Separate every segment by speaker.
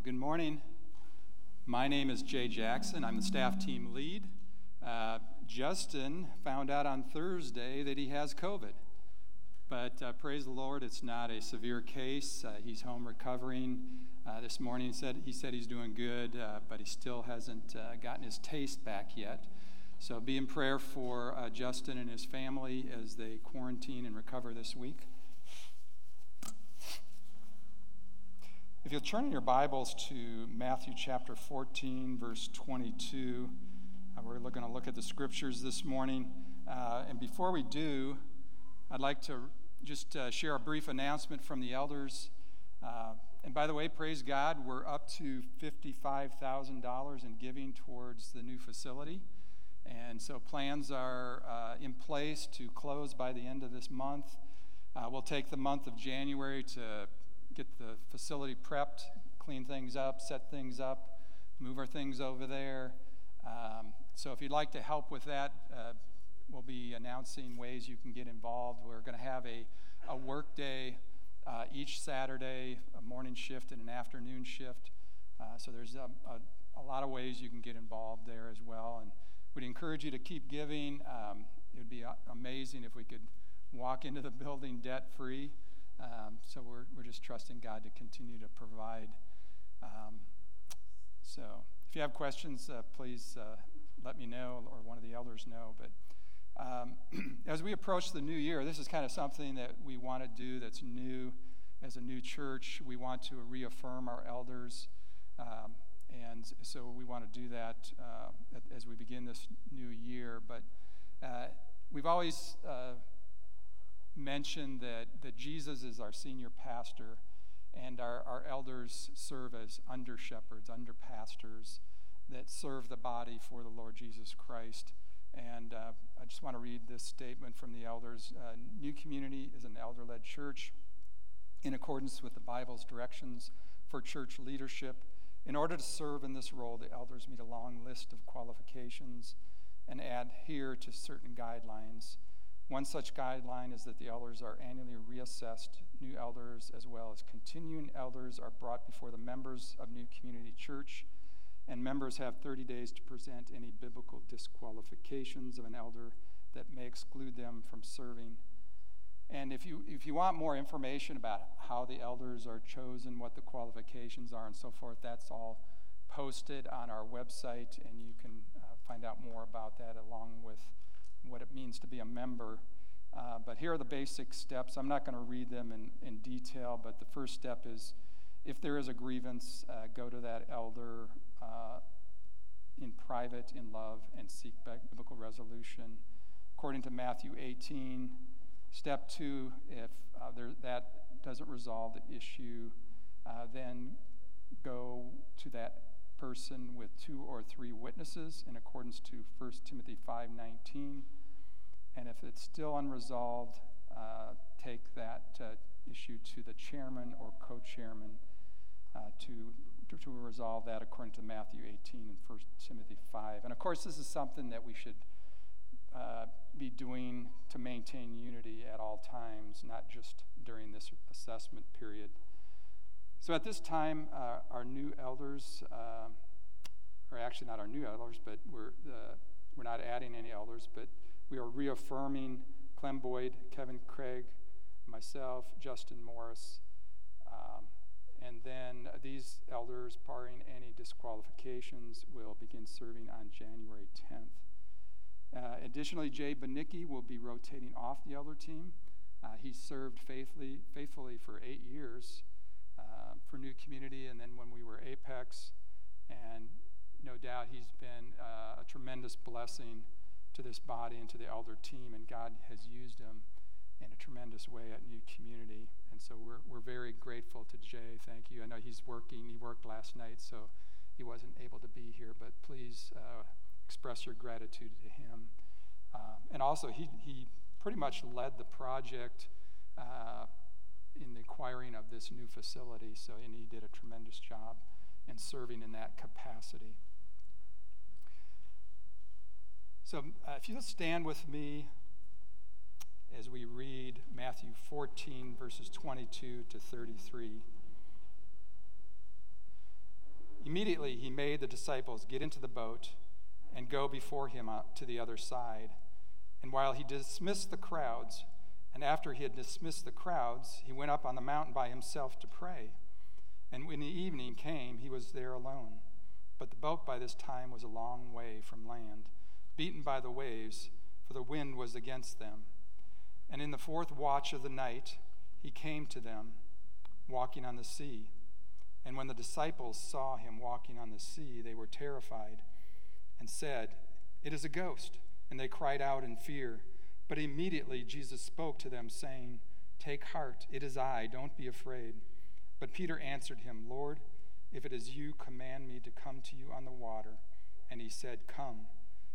Speaker 1: Well, good morning. My name is Jay Jackson. I'm the staff team lead. Uh, Justin found out on Thursday that he has COVID. But uh, praise the Lord, it's not a severe case. Uh, he's home recovering. Uh, this morning he said, he said he's doing good, uh, but he still hasn't uh, gotten his taste back yet. So be in prayer for Justin and his family as they quarantine and recover this week. If you'll turn in your Bibles to Matthew chapter 14, verse 22, uh, we're going to look at the scriptures this morning. Uh, and before we do, I'd like to just uh, share a brief announcement from the elders. Uh, and by the way, praise God, we're up to $55,000 in giving towards the new facility. And so plans are uh, in place to close by the end of this month. We'll take the month of January to get the facility prepped, clean things up, set things up, move our things over there. Um, so if you'd like to help with that, uh, we'll be announcing ways you can get involved. We're going to have a, a work day uh, each Saturday, a morning shift and an afternoon shift. Uh, so there's a, a, a, lot of ways you can get involved there as well. And we'd encourage you to keep giving. Um, it would be amazing if we could walk into the building debt free. Um, so we're, we're just trusting God to continue to provide. Um, so if you have questions, uh, please uh, let me know or one of the elders know. But um, as we approach the new year, this is kind of something that we want to do that's new as a new church. We want to reaffirm our elders. Um, and so we want to do that uh, as we begin this new year. But uh, we've always uh, mentioned that, that Jesus is our senior pastor and our, our elders serve as under shepherds, under pastors that serve the body for the Lord Jesus Christ. And uh, I just want to read this statement from the elders. Uh, New Community is an elder led church in accordance with the Bible's directions for church leadership. In order to serve in this role, the elders meet a long list of qualifications and adhere to certain guidelines. One such guideline is that the elders are annually reassessed. New elders, as well as continuing elders, are brought before the members of New Community Church, and members have 30 days to present any biblical disqualifications of an elder that may exclude them from serving. And if you, if you want more information about how the elders are chosen, what the qualifications are, and so forth, that's all posted on our website, and you can uh, find out more about that along with what it means to be a member. Uh, but here are the basic steps. I'm not going to read them in, in detail, but the first step is if there is a grievance, uh, go to that elder uh, in private, in love, and seek biblical resolution. According to Matthew 18, step two, if uh, there, that doesn't resolve the issue, uh, then go to that person with two or three witnesses in accordance to 1 Timothy 5:19. And if it's still unresolved, uh, take that uh, issue to the chairman or co-chairman uh, to, to resolve that according to Matthew 18 and 1 Timothy 5. And of course, this is something that we should uh, be doing to maintain unity at all times, not just during this assessment period. So at this time, uh, our new elders, uh, or actually not our new elders, but we're, uh, we're not adding any elders, but we are reaffirming Clem Boyd, Kevin Craig, myself, Justin Morris. Um, and then these elders, barring any disqualifications, will begin serving on January 10th. Uh, additionally, Jay Benicki will be rotating off the elder team. Uh, he served faithfully, faithfully for eight years uh, for New Community, and then when we were Apex, and no doubt he's been uh, a tremendous blessing to this body and to the elder team, and God has used him in a tremendous way at New Community. And so we're, we're very grateful to Jay. Thank you. I know he's working, he worked last night, so he wasn't able to be here, but please uh, express your gratitude to him. Um, and also, he, he pretty much led the project. Uh, in the acquiring of this new facility. So, and he did a tremendous job in serving in that capacity. So, uh, if you'll stand with me as we read Matthew 14, verses 22 to 33. Immediately, he made the disciples get into the boat and go before him to the other side. And while he dismissed the crowds, and after he had dismissed the crowds, he went up on the mountain by himself to pray. And when the evening came, he was there alone. But the boat by this time was a long way from land, beaten by the waves, for the wind was against them. And in the fourth watch of the night, he came to them, walking on the sea. And when the disciples saw him walking on the sea, they were terrified and said, It is a ghost. And they cried out in fear. But immediately Jesus spoke to them, saying, Take heart, it is I, don't be afraid. But Peter answered him, Lord, if it is you, command me to come to you on the water. And he said, Come.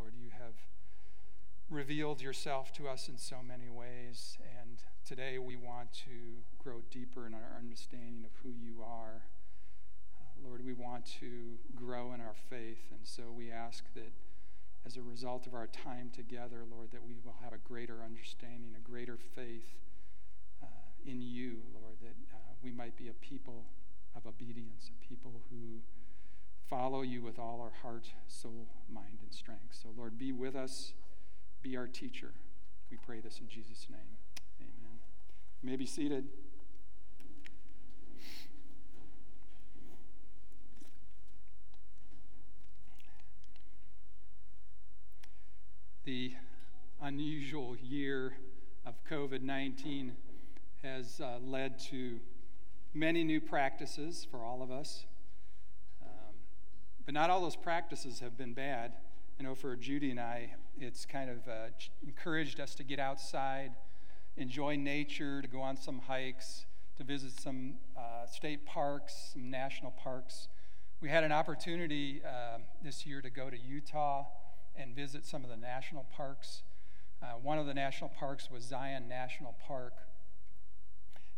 Speaker 1: Lord, you have revealed yourself to us in so many ways, and today we want to grow deeper in our understanding of who you are. Uh, Lord, we want to grow in our faith, and so we ask that as a result of our time together, Lord, that we will have a greater understanding, a greater faith uh, in you, Lord, that uh, we might be a people of obedience, a people who follow you with all our heart, soul, mind, and strength. So, Lord, be with us, be our teacher. We pray this in Jesus' name. Amen. You may be seated. The unusual year of COVID 19 has uh, led to many new practices for all of us. But not all those practices have been bad. I know for Judy and I, it's kind of uh, encouraged us to get outside, enjoy nature, to go on some hikes, to visit some uh, state parks, some national parks. We had an opportunity uh, this year to go to Utah and visit some of the national parks. Uh, one of the national parks was Zion National Park.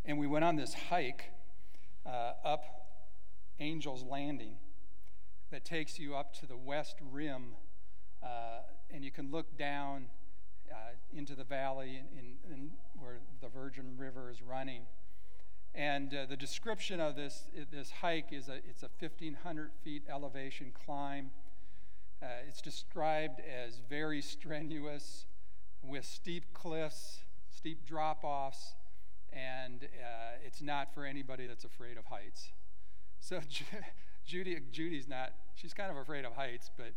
Speaker 1: And we went on this hike uh, up Angel's Landing that takes you up to the west rim, uh, and you can look down uh, into the valley in, in, where the Virgin River is running. And uh, the description of this, this hike is a, it's a 1,500 feet elevation climb. Uh, it's described as very strenuous with steep cliffs, steep drop offs, and uh, it's not for anybody that's afraid of heights. So Judy, Judy's not, she's kind of afraid of heights, but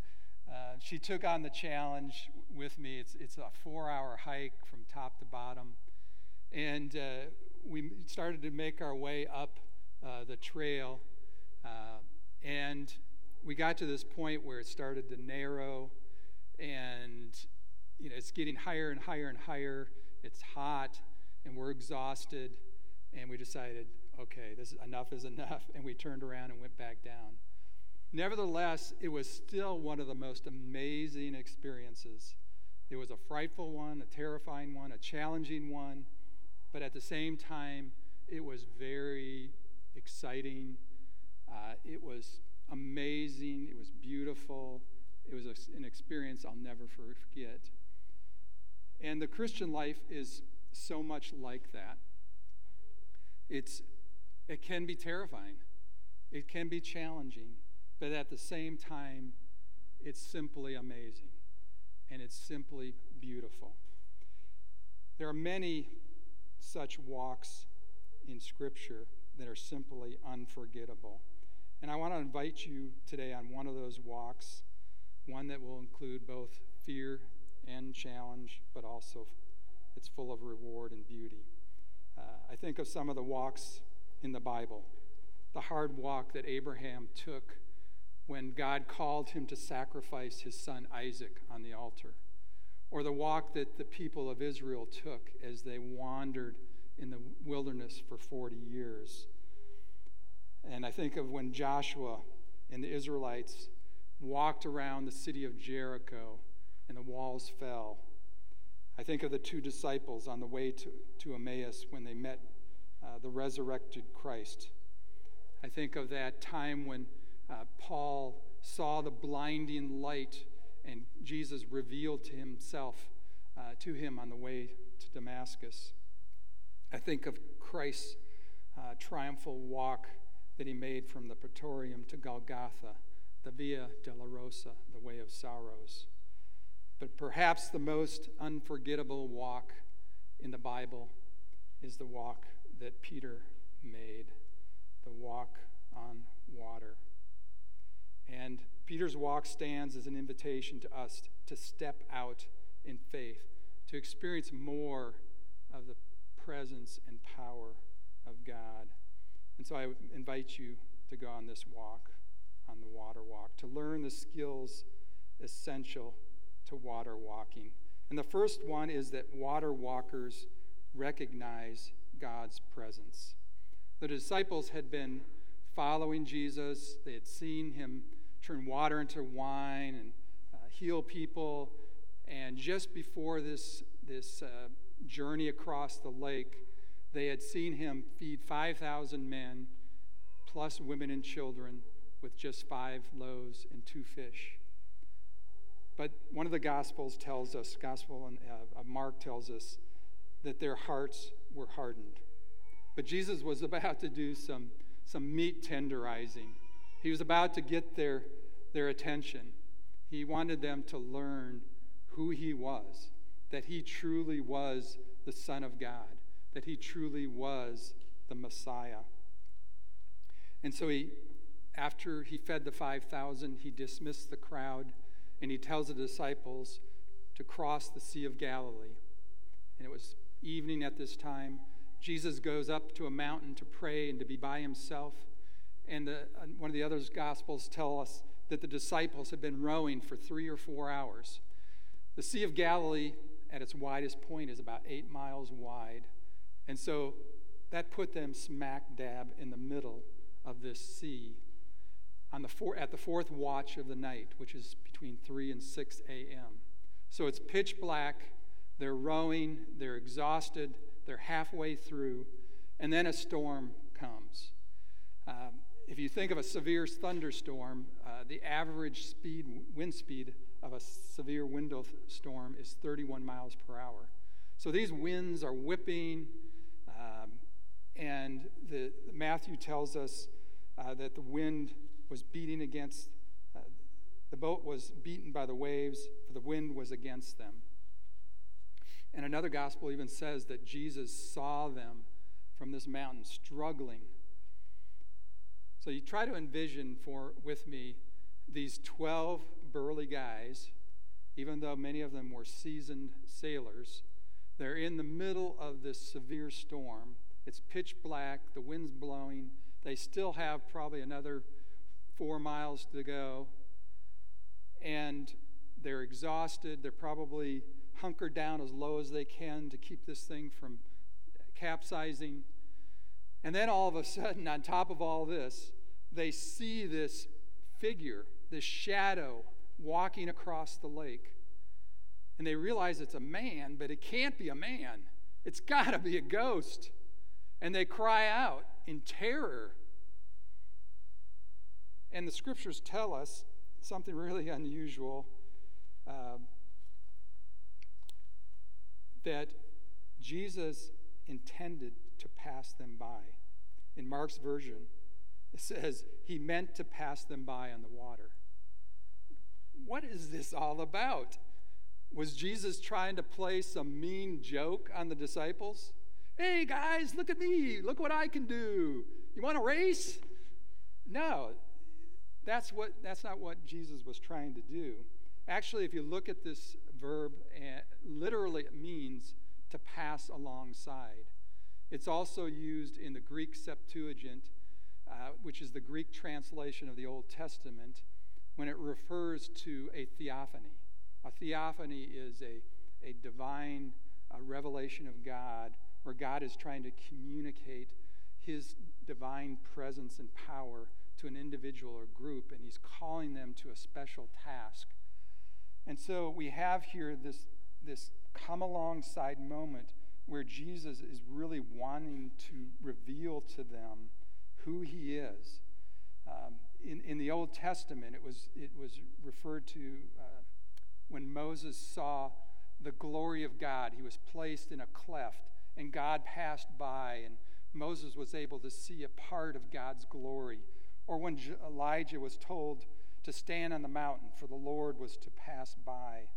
Speaker 1: uh, she took on the challenge with me. It's, it's a four hour hike from top to bottom. And uh, we started to make our way up uh, the trail. Uh, and we got to this point where it started to narrow and you know it's getting higher and higher and higher it's hot and we're exhausted and we decided okay this is, enough is enough and we turned around and went back down nevertheless it was still one of the most amazing experiences it was a frightful one a terrifying one a challenging one but at the same time it was very exciting uh, it was amazing. It was beautiful. It was a, an experience I'll never forget. And the Christian life is so much like that. It's, it can be terrifying, it can be challenging, but at the same time, it's simply amazing and it's simply beautiful. There are many such walks in Scripture that are simply unforgettable. And I want to invite you today on one of those walks, one that will include both fear and challenge, but also it's full of reward and beauty. Uh, I think of some of the walks in the Bible, the hard walk that Abraham took when God called him to sacrifice his son Isaac on the altar, or the walk that the people of Israel took as they wandered in the wilderness for 40 years and I think of when Joshua and the Israelites walked around the city of Jericho and the walls fell. I think of the two disciples on the way to, to Emmaus when they met uh, the resurrected Christ. I think of that time when uh, Paul saw the blinding light and Jesus revealed to himself uh, to him on the way to Damascus. I think of Christ's uh, triumphal walk that he made from the Praetorium to Golgotha, the Via Dolorosa, the way of sorrows. But perhaps the most unforgettable walk in the Bible is the walk that Peter made, the walk on water. And Peter's walk stands as an invitation to us to step out in faith, to experience more of the presence and power of God. And so I invite you to go on this walk, on the water walk, to learn the skills essential to water walking. And the first one is that water walkers recognize God's presence. The disciples had been following Jesus, they had seen him turn water into wine and uh, heal people. And just before this, this uh, journey across the lake, they had seen him feed 5,000 men, plus women and children, with just five loaves and two fish. But one of the Gospels tells us, Gospel uh, of Mark tells us, that their hearts were hardened. But Jesus was about to do some, some meat tenderizing. He was about to get their, their attention. He wanted them to learn who he was, that he truly was the Son of God, that he truly was the Messiah. And so he, after he fed the 5,000, he dismissed the crowd and he tells the disciples to cross the Sea of Galilee. And it was evening at this time. Jesus goes up to a mountain to pray and to be by himself. And the, uh, one of the other Gospels tell us that the disciples had been rowing for three or four hours. The Sea of Galilee, at its widest point, is about eight miles wide. And so that put them smack dab in the middle of this sea on the four, at the fourth watch of the night, which is between 3 and 6 a.m. So it's pitch black. They're rowing, they're exhausted, they're halfway through, and then a storm comes. Um, if you think of a severe thunderstorm, uh, the average speed, wind speed of a severe wind storm is 31 miles per hour. So these winds are whipping, um, and the, Matthew tells us uh, that the wind was beating against, uh, the boat was beaten by the waves, for the wind was against them. And another gospel even says that Jesus saw them from this mountain struggling. So you try to envision for with me these 12 burly guys, even though many of them were seasoned sailors. They're in the middle of this severe storm. It's pitch black, the wind's blowing. They still have probably another four miles to go, and they're exhausted. They're probably hunkered down as low as they can to keep this thing from capsizing. And then all of a sudden, on top of all this, they see this figure, this shadow walking across the lake. And they realize it's a man, but it can't be a man. It's got to be a ghost. And they cry out in terror. And the scriptures tell us something really unusual uh, that Jesus intended to pass them by. In Mark's version, it says he meant to pass them by on the water. What is this all about? Was Jesus trying to play some mean joke on the disciples? Hey guys, look at me. Look what I can do. You want a race? No, that's, what, that's not what Jesus was trying to do. Actually, if you look at this verb, uh, literally it means to pass alongside. It's also used in the Greek Septuagint, uh, which is the Greek translation of the Old Testament, when it refers to a theophany. A theophany is a, a divine uh, revelation of God where God is trying to communicate his divine presence and power to an individual or group, and he's calling them to a special task. And so we have here this, this come alongside moment where Jesus is really wanting to reveal to them who he is. Um, in, in the Old Testament, it was, it was referred to uh, when Moses saw the glory of God. He was placed in a cleft, and God passed by, and Moses was able to see a part of God's glory. Or when Elijah was told to stand on the mountain, for the Lord was to pass by.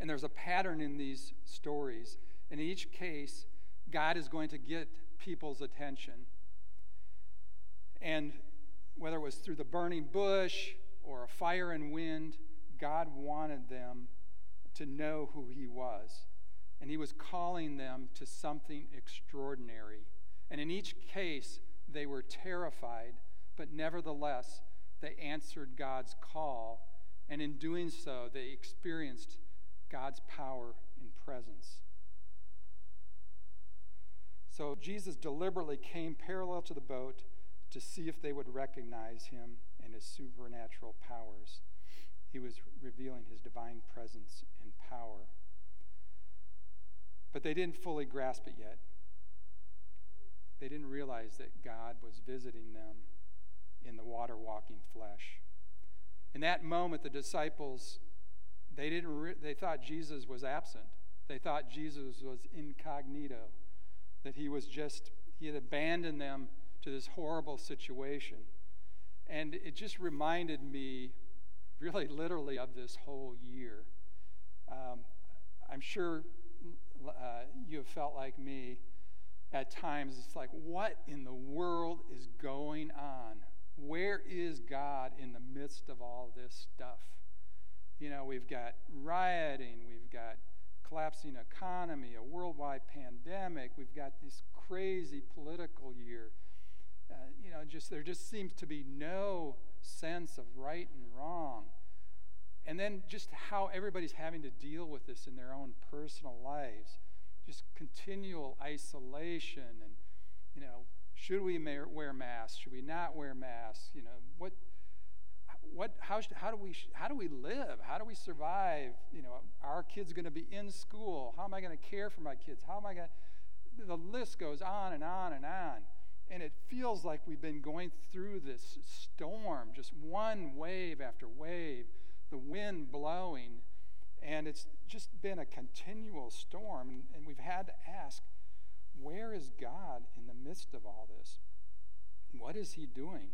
Speaker 1: And there's a pattern in these stories. In each case, God is going to get people's attention. And whether it was through the burning bush or a fire and wind, God wanted them to know who He was. And He was calling them to something extraordinary. And in each case, they were terrified, but nevertheless, they answered God's call. And in doing so, they experienced God's power and presence. So Jesus deliberately came parallel to the boat to see if they would recognize him and his supernatural powers. He was revealing his divine presence and power. But they didn't fully grasp it yet. They didn't realize that God was visiting them in the water walking flesh. In that moment, the disciples, they, didn't re- they thought Jesus was absent. They thought Jesus was incognito, that he was just, he had abandoned them to this horrible situation. And it just reminded me, really literally, of this whole year. Um, I'm sure uh, you have felt like me at times. It's like, what in the world is going on? Where is God in the midst of all this stuff? You know, we've got rioting, we've got collapsing economy, a worldwide pandemic, we've got this crazy political year. Uh, you know, just there just seems to be no sense of right and wrong. And then just how everybody's having to deal with this in their own personal lives. Just continual isolation and, you know, should we wear masks? Should we not wear masks? You know, what, what, how, how, do we, how do we live? How do we survive? You know, our kids going to be in school? How am I going to care for my kids? How am I going to, the list goes on and on and on. And it feels like we've been going through this storm, just one wave after wave, the wind blowing. And it's just been a continual storm. And, and we've had to ask, where is God in the midst of all this? What is He doing?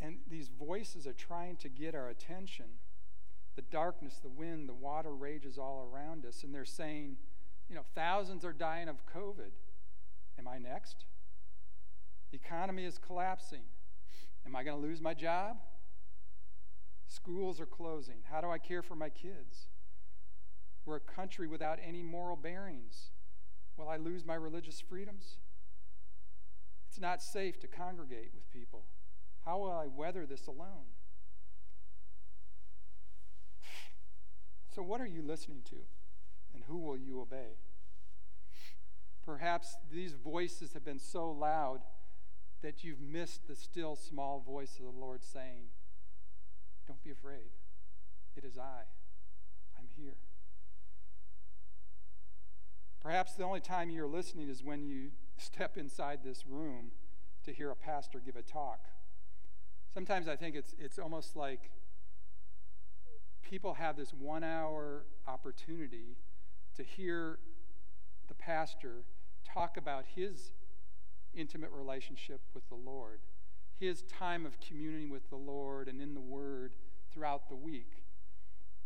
Speaker 1: And these voices are trying to get our attention. The darkness, the wind, the water rages all around us, and they're saying, you know, thousands are dying of COVID. Am I next? The economy is collapsing. Am I going to lose my job? Schools are closing. How do I care for my kids? We're a country without any moral bearings. Will I lose my religious freedoms? It's not safe to congregate with people. How will I weather this alone? So, what are you listening to? And who will you obey? Perhaps these voices have been so loud that you've missed the still small voice of the Lord saying, Don't be afraid. It is I. I'm here. Perhaps the only time you're listening is when you step inside this room to hear a pastor give a talk. Sometimes I think it's, it's almost like people have this one hour opportunity to hear the pastor talk about his intimate relationship with the Lord, his time of communing with the Lord and in the Word throughout the week.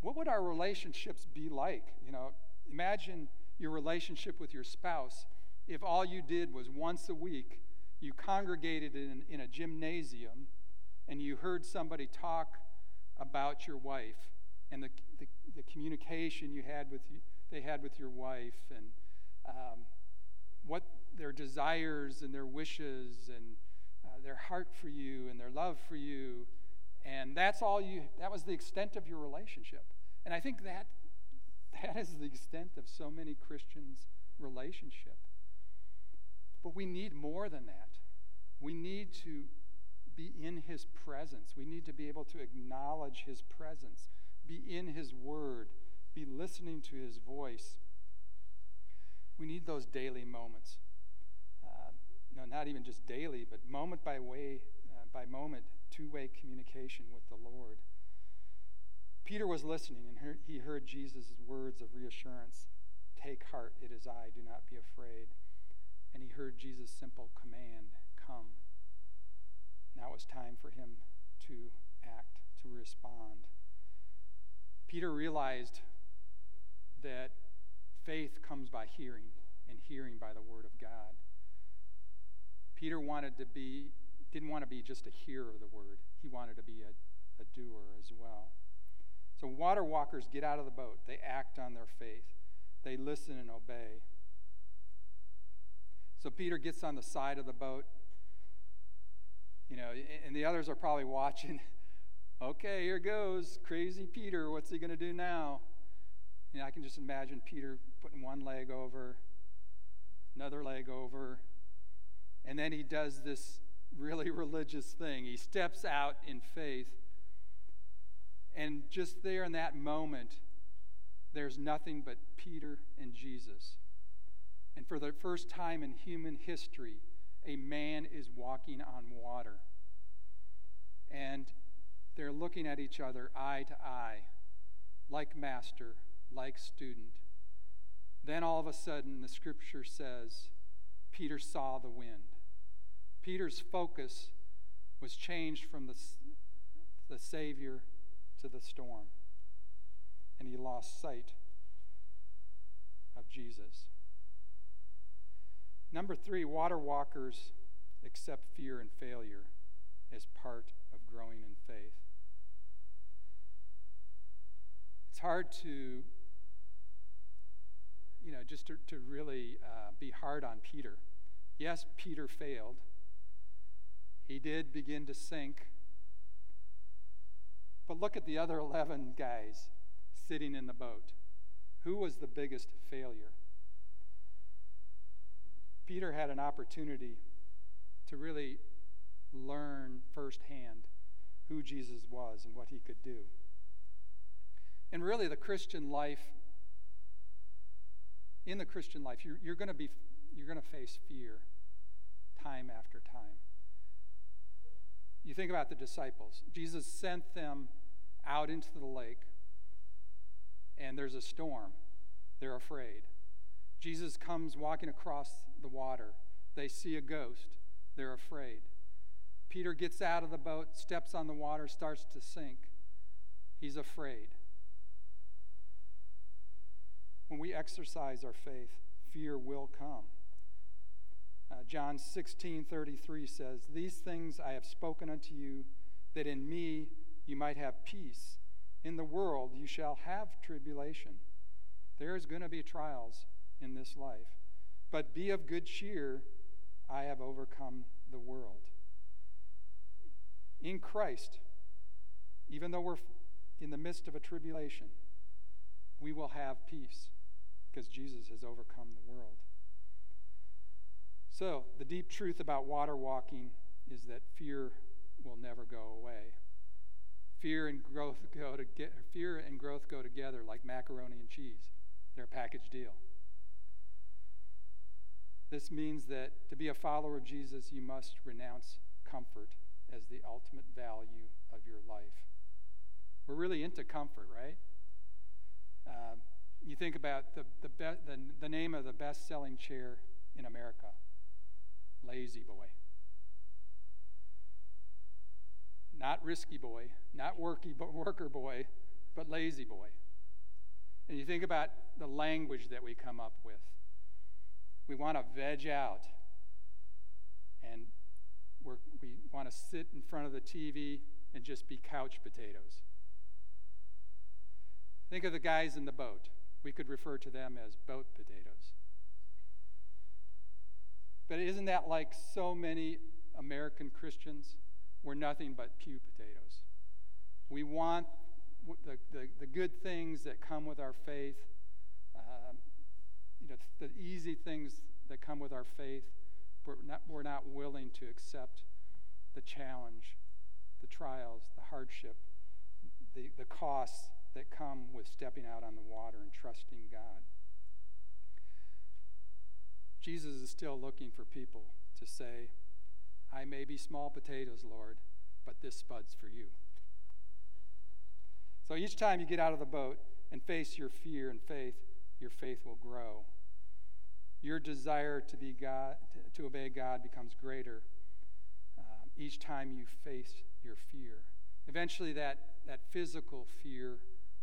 Speaker 1: What would our relationships be like? You know, imagine your relationship with your spouse if all you did was once a week you congregated in, in a gymnasium and you heard somebody talk about your wife and the, the, the communication you had with they had with your wife and um, what their desires and their wishes and uh, their heart for you and their love for you. And that's all you that was the extent of your relationship. And i think that that is the extent of so many christians relationship But we need more than that. We need to be in His presence. We need to be able to acknowledge His presence, be in His Word, be listening to His voice. We need those daily moments. Uh, no, not even just daily, but moment by way, uh, by moment, two-way communication with the Lord. Peter was listening, and he heard Jesus' words of reassurance. Take heart, it is I, do not be afraid. And he heard Jesus' simple command, Come. Now it was time for him to act, to respond. Peter realized that faith comes by hearing, and hearing by the word of God. Peter wanted to be, didn't want to be just a hearer of the word, he wanted to be a, a doer as well. So, water walkers get out of the boat, they act on their faith, they listen and obey. So, Peter gets on the side of the boat, you know, and the others are probably watching. okay, here goes. Crazy Peter, what's he going to do now? You know, I can just imagine Peter putting one leg over, another leg over, and then he does this really religious thing. He steps out in faith and just there in that moment, there's nothing but Peter and Jesus. And for the first time in human history, a man is walking on water. And they're looking at each other eye to eye, like master, like student. Then all of a sudden, the scripture says, Peter saw the wind. Peter's focus was changed from the, the Savior to the storm. And he lost sight of Jesus. Number three, water walkers accept fear and failure as part of growing in faith. It's hard to, you know, just to, to really uh, be hard on Peter. Yes, Peter failed. He did begin to sink but look at the other 11 guys sitting in the boat. Who was the biggest failure? Peter had an opportunity to really learn firsthand who Jesus was and what he could do. And really, the Christian life, in the Christian life, you're, you're going to be you're going to face fear time after time. You think about the disciples. Jesus sent them out into the lake, and there's a storm. They're afraid. Jesus comes walking across the water. They see a ghost. They're afraid. Peter gets out of the boat, steps on the water, starts to sink. He's afraid. When we exercise our faith, fear will come. Uh, John 16 33 says, These things I have spoken unto you, that in me you might have peace. In the world you shall have tribulation. There is going to be trials in this life. But be of good cheer. I have overcome the world. In Christ, even though we're in the midst of a tribulation, we will have peace because Jesus has overcome the world. So, the deep truth about water walking is that fear will never go away. Fear and growth go to get, fear and growth go together like macaroni and cheese. They're a package deal. This means that to be a follower of Jesus, you must renounce comfort as the ultimate value of your life. We're really into comfort, right? Uh, you think about the, the, be- the, the name of the best selling chair in America La-Z-Boy. Not risky boy, not worky, but worker boy, but lazy boy. And you think about the language that we come up with. We want to veg out, and we want to sit in front of the TV and just be couch potatoes. Think of the guys in the boat. We could refer to them as boat potatoes. But isn't that like so many American Christians? We're nothing but pew potatoes. We want the, the, the good things that come with our faith, uh, you know, the easy things that come with our faith, we're not, we're not willing to accept the challenge, the trials, the hardship, the, the costs that come with stepping out on the water and trusting God. Jesus is still looking for people to say, I may be small potatoes, Lord, but this spud's for you. So each time you get out of the boat and face your fear and faith, your faith will grow. Your desire to be God, to obey God becomes greater um, each time you face your fear. Eventually, that, that physical fear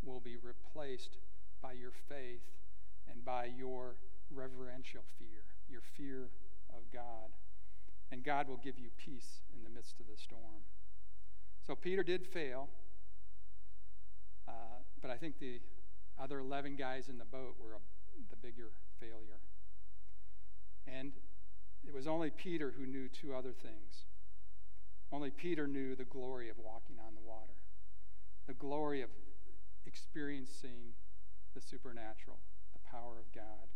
Speaker 1: will be replaced by your faith and by your reverential fear, your fear of God. And God will give you peace in the midst of the storm. So Peter did fail, uh, but I think the other 11 guys in the boat were a, the bigger failure. And it was only Peter who knew two other things. Only Peter knew the glory of walking on the water, the glory of experiencing the supernatural, the power of God.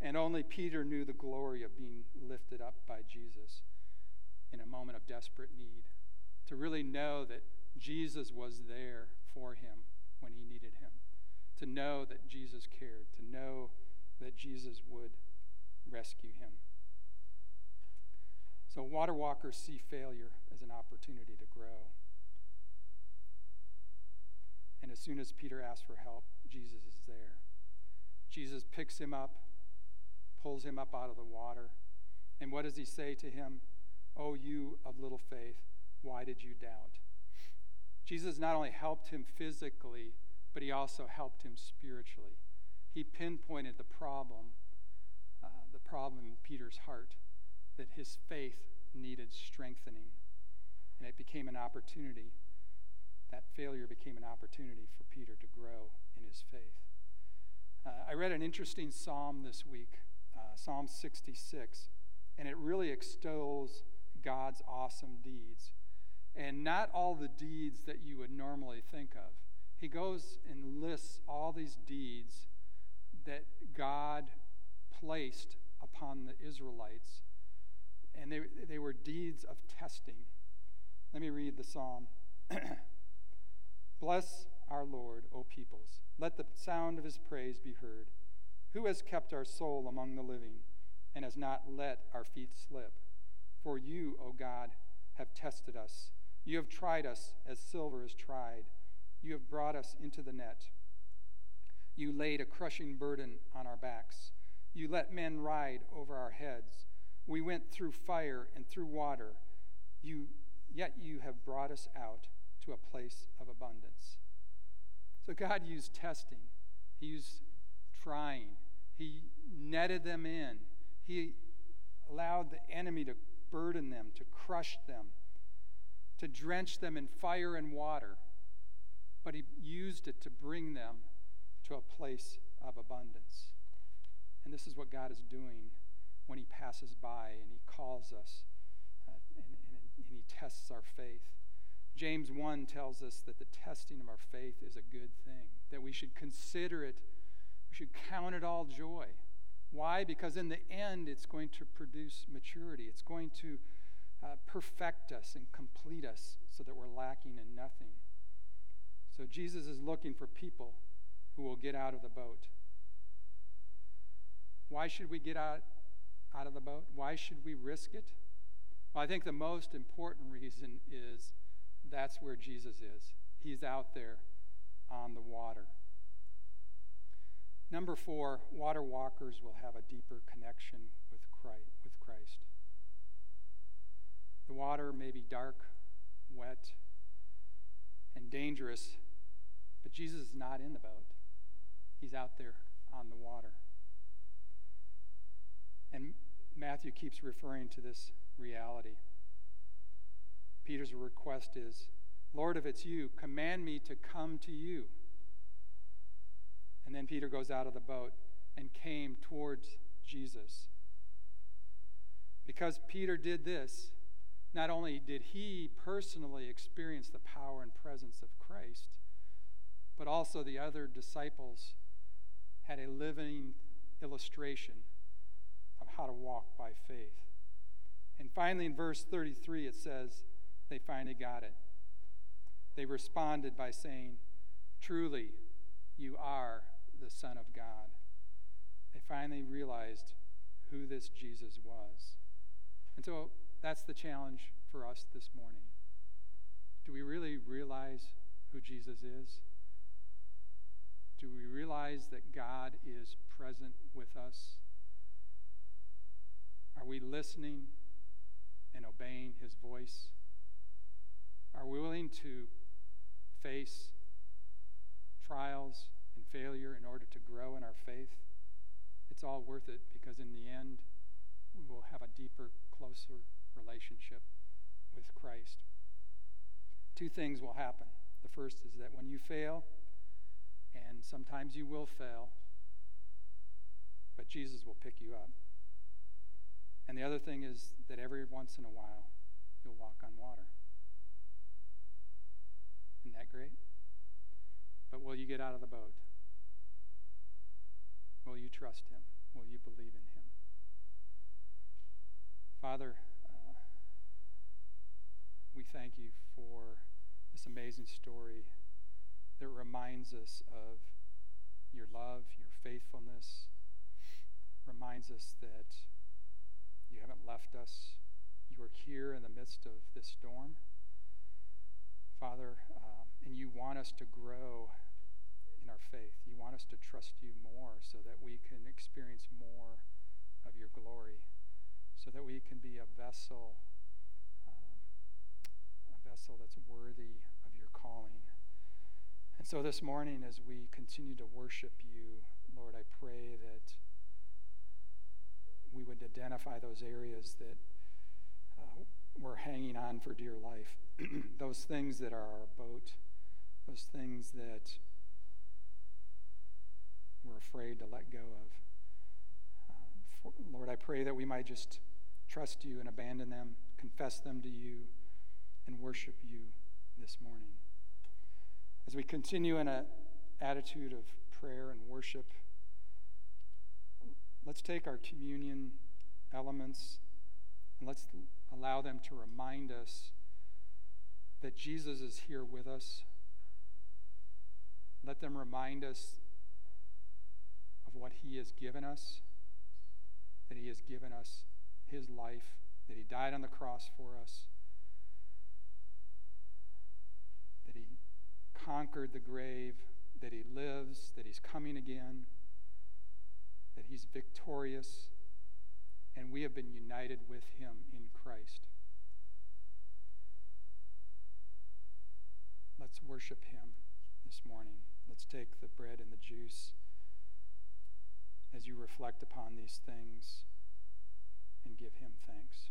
Speaker 1: And only Peter knew the glory of being lifted up by Jesus in a moment of desperate need. To really know that Jesus was there for him when he needed him. To know that Jesus cared. To know that Jesus would rescue him. So, water walkers see failure as an opportunity to grow. And as soon as Peter asks for help, Jesus is there. Jesus picks him up, pulls him up out of the water. And what does he say to him? Oh, you of little faith, why did you doubt? Jesus not only helped him physically, but he also helped him spiritually. He pinpointed the problem, uh, the problem in Peter's heart, that his faith needed strengthening. And it became an opportunity. That failure became an opportunity for Peter to grow in his faith. Uh, I read an interesting psalm this week, uh, Psalm 66, and it really extols God's awesome deeds. And not all the deeds that you would normally think of. He goes and lists all these deeds that God placed upon the Israelites and they, they were deeds of testing. Let me read the psalm. Bless our Lord, O peoples. Let the sound of his praise be heard. Who has kept our soul among the living and has not let our feet slip? For you, O God, have tested us. You have tried us as silver is tried. You have brought us into the net. You laid a crushing burden on our backs. You let men ride over our heads. We went through fire and through water, you, yet you have brought us out to a place of abundance. So God used testing, He used trying, He netted them in, He allowed the enemy to burden them, to crush them, to drench them in fire and water. But He used it to bring them to a place of abundance. And this is what God is doing when he passes by and he calls us uh, and, and, and he tests our faith. James 1 tells us that the testing of our faith is a good thing, that we should consider it, we should count it all joy. Why? Because in the end, it's going to produce maturity. It's going to uh, perfect us and complete us so that we're lacking in nothing. So Jesus is looking for people who will get out of the boat. Why should we get out out of the boat? Why should we risk it? Well, I think the most important reason is that's where Jesus is. He's out there on. Number four, water walkers will have a deeper connection with Christ. The water may be dark, wet, and dangerous, but Jesus is not in the boat. He's out there on the water. And Matthew keeps referring to this reality. Peter's request is Lord, if it's you, command me to come to you. And then Peter goes out of the boat and came towards Jesus. Because Peter did this, not only did he personally experience the power and presence of Christ, but also the other disciples had a living illustration of how to walk by faith. And finally, in verse 33, it says, they finally got it. They responded by saying, Truly, you are the Son of God. They finally realized who this Jesus was. And so that's the challenge for us this morning. Do we really realize who Jesus is? Do we realize that God is present with us? Are we listening and obeying his voice? Are we willing to face trials failure in order to grow in our faith? It's all worth it because in the end, we will have a deeper, closer relationship with Christ. Two things will happen. The first is that when you fail, and sometimes you will fail, but Jesus will pick you up. And the other thing is that every once in a while, you'll walk on water. Isn't that great? But will you get out of the boat? Will you trust Him? Will you believe in Him? Father, uh, we thank you for this amazing story that reminds us of your love, your faithfulness, reminds us that you haven't left us. You are here in the midst of this storm. Father, um, and you want us to grow in our faith. You want us to trust you more so that we can experience more of your glory, so that we can be a vessel, um, a vessel that's worthy of your calling. And so this morning, as we continue to worship you, Lord, I pray that we would identify those areas that uh, we're hanging on for dear life, those things that are our boat, those things that we're afraid to let go of. Uh, for, Lord, I pray that we might just trust you and abandon them, confess them to you, and worship you this morning. As we continue in an attitude of prayer and worship, let's take our communion elements and let's allow them to remind us that Jesus is here with us. Let them remind us what he has given us, that he has given us his life, that he died on the cross for us, that he conquered the grave, that he lives, that he's coming again, that he's victorious, and we have been united with him in Christ. Let's worship him this morning. Let's take the bread and the juice as you reflect upon these things and give him thanks.